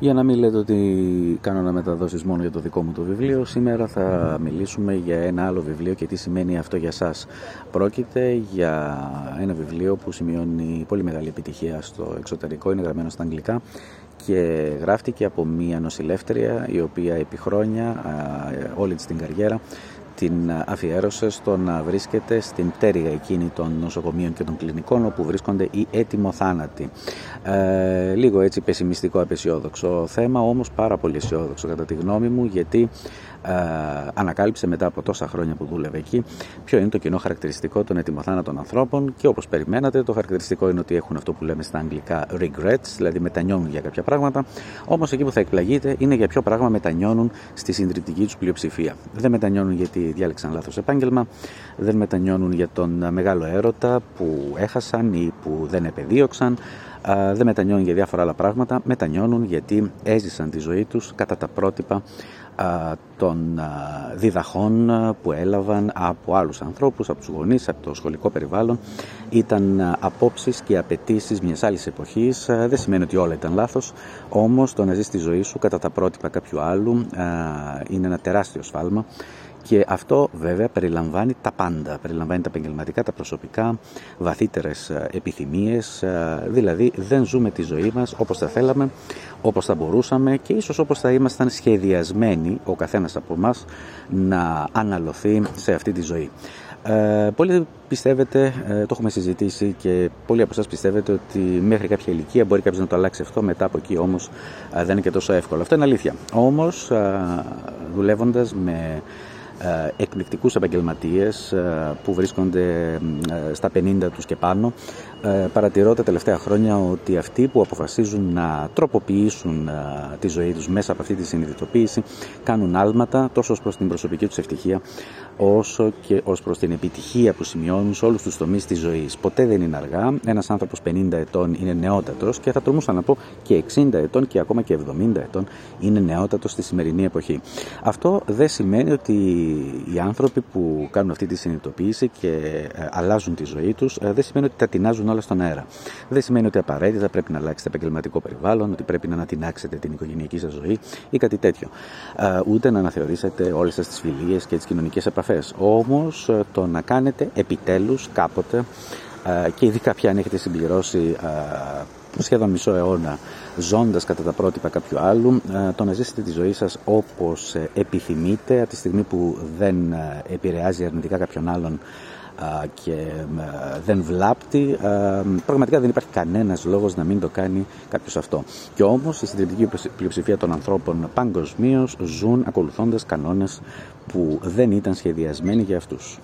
Για να μην λέτε ότι κάνω να μεταδώσεις μόνο για το δικό μου το βιβλίο, σήμερα θα μιλήσουμε για ένα άλλο βιβλίο και τι σημαίνει αυτό για σας. Πρόκειται για ένα βιβλίο που σημειώνει πολύ μεγάλη επιτυχία στο εξωτερικό, είναι γραμμένο στα αγγλικά και γράφτηκε από μία νοσηλεύτρια η οποία επί χρόνια, όλη της την καριέρα, την αφιέρωσε στο να βρίσκεται στην πτέρυγα εκείνη των νοσοκομείων και των κλινικών όπου βρίσκονται οι έτοιμοθάνατοι. Ε, λίγο έτσι πεσημιστικό απεσιόδοξο θέμα, όμως πάρα πολύ αισιόδοξο κατά τη γνώμη μου γιατί ε, ανακάλυψε μετά από τόσα χρόνια που δούλευε εκεί ποιο είναι το κοινό χαρακτηριστικό των ετοιμοθάνατων ανθρώπων και όπως περιμένατε το χαρακτηριστικό είναι ότι έχουν αυτό που λέμε στα αγγλικά regrets, δηλαδή μετανιώνουν για κάποια πράγματα, όμως εκεί που θα εκπλαγείτε είναι για ποιο πράγμα μετανιώνουν στη συντριπτική τους πλειοψηφία. Δεν μετανιώνουν γιατί διάλεξαν λάθος επάγγελμα, δεν μετανιώνουν για τον μεγάλο έρωτα που έχασαν ή που δεν επεδίωξαν, δεν μετανιώνουν για διάφορα άλλα πράγματα, μετανιώνουν γιατί έζησαν τη ζωή τους κατά τα πρότυπα των διδαχών που έλαβαν από άλλους ανθρώπους, από τους γονείς, από το σχολικό περιβάλλον. Ήταν απόψεις και απαιτήσεις μιας άλλης εποχής. Δεν σημαίνει ότι όλα ήταν λάθος, όμως το να ζεις τη ζωή σου κατά τα πρότυπα κάποιου άλλου είναι ένα τεράστιο σφάλμα και αυτό βέβαια περιλαμβάνει τα πάντα. Περιλαμβάνει τα επαγγελματικά, τα προσωπικά, βαθύτερες επιθυμίες. Δηλαδή δεν ζούμε τη ζωή μας όπως θα θέλαμε, όπως θα μπορούσαμε και ίσως όπως θα ήμασταν σχεδιασμένοι ο καθένας από εμάς να αναλωθεί σε αυτή τη ζωή. Ε, πολλοί πιστεύετε, ε, το έχουμε συζητήσει και πολλοί από εσάς πιστεύετε ότι μέχρι κάποια ηλικία μπορεί κάποιος να το αλλάξει αυτό, μετά από εκεί όμως ε, δεν είναι και τόσο εύκολο. Αυτό είναι αλήθεια. Όμως, ε, δουλεύοντας με ε, εκπληκτικούς επαγγελματίες ε, που βρίσκονται ε, στα 50 τους και πάνω. Παρατηρώ τα τελευταία χρόνια ότι αυτοί που αποφασίζουν να τροποποιήσουν τη ζωή τους μέσα από αυτή τη συνειδητοποίηση κάνουν άλματα τόσο ως προς την προσωπική τους ευτυχία όσο και ως προς την επιτυχία που σημειώνουν σε όλους τους τομείς της ζωής. Ποτέ δεν είναι αργά. Ένας άνθρωπος 50 ετών είναι νεότατος και θα τολμούσα να πω και 60 ετών και ακόμα και 70 ετών είναι νεότατος στη σημερινή εποχή. Αυτό δεν σημαίνει ότι οι άνθρωποι που κάνουν αυτή τη συνειδητοποίηση και ε, αλλάζουν τη ζωή τους ε, δεν σημαίνει ότι τα τεινάζουν όλα στον αέρα. Δεν σημαίνει ότι απαραίτητα πρέπει να αλλάξετε επαγγελματικό περιβάλλον, ότι πρέπει να ανατινάξετε την οικογενειακή σας ζωή ή κάτι τέτοιο. Ε, ούτε να αναθεωρήσετε όλες σας τις φιλίες και τις κοινωνικές επαφές. Όμως το να κάνετε επιτέλους κάποτε και ειδικά πια αν έχετε συμπληρώσει σχεδόν μισό αιώνα ζώντας κατά τα πρότυπα κάποιου άλλου, ε, το να ζήσετε τη ζωή σας όπως ε, επιθυμείτε από τη στιγμή που δεν ε, επηρεάζει αρνητικά κάποιον άλλον και δεν βλάπτει, πραγματικά δεν υπάρχει κανένας λόγος να μην το κάνει κάποιος αυτό. Και όμως η συντριπτική πλειοψηφία των ανθρώπων παγκοσμίως ζουν ακολουθώντας κανόνες που δεν ήταν σχεδιασμένοι για αυτούς.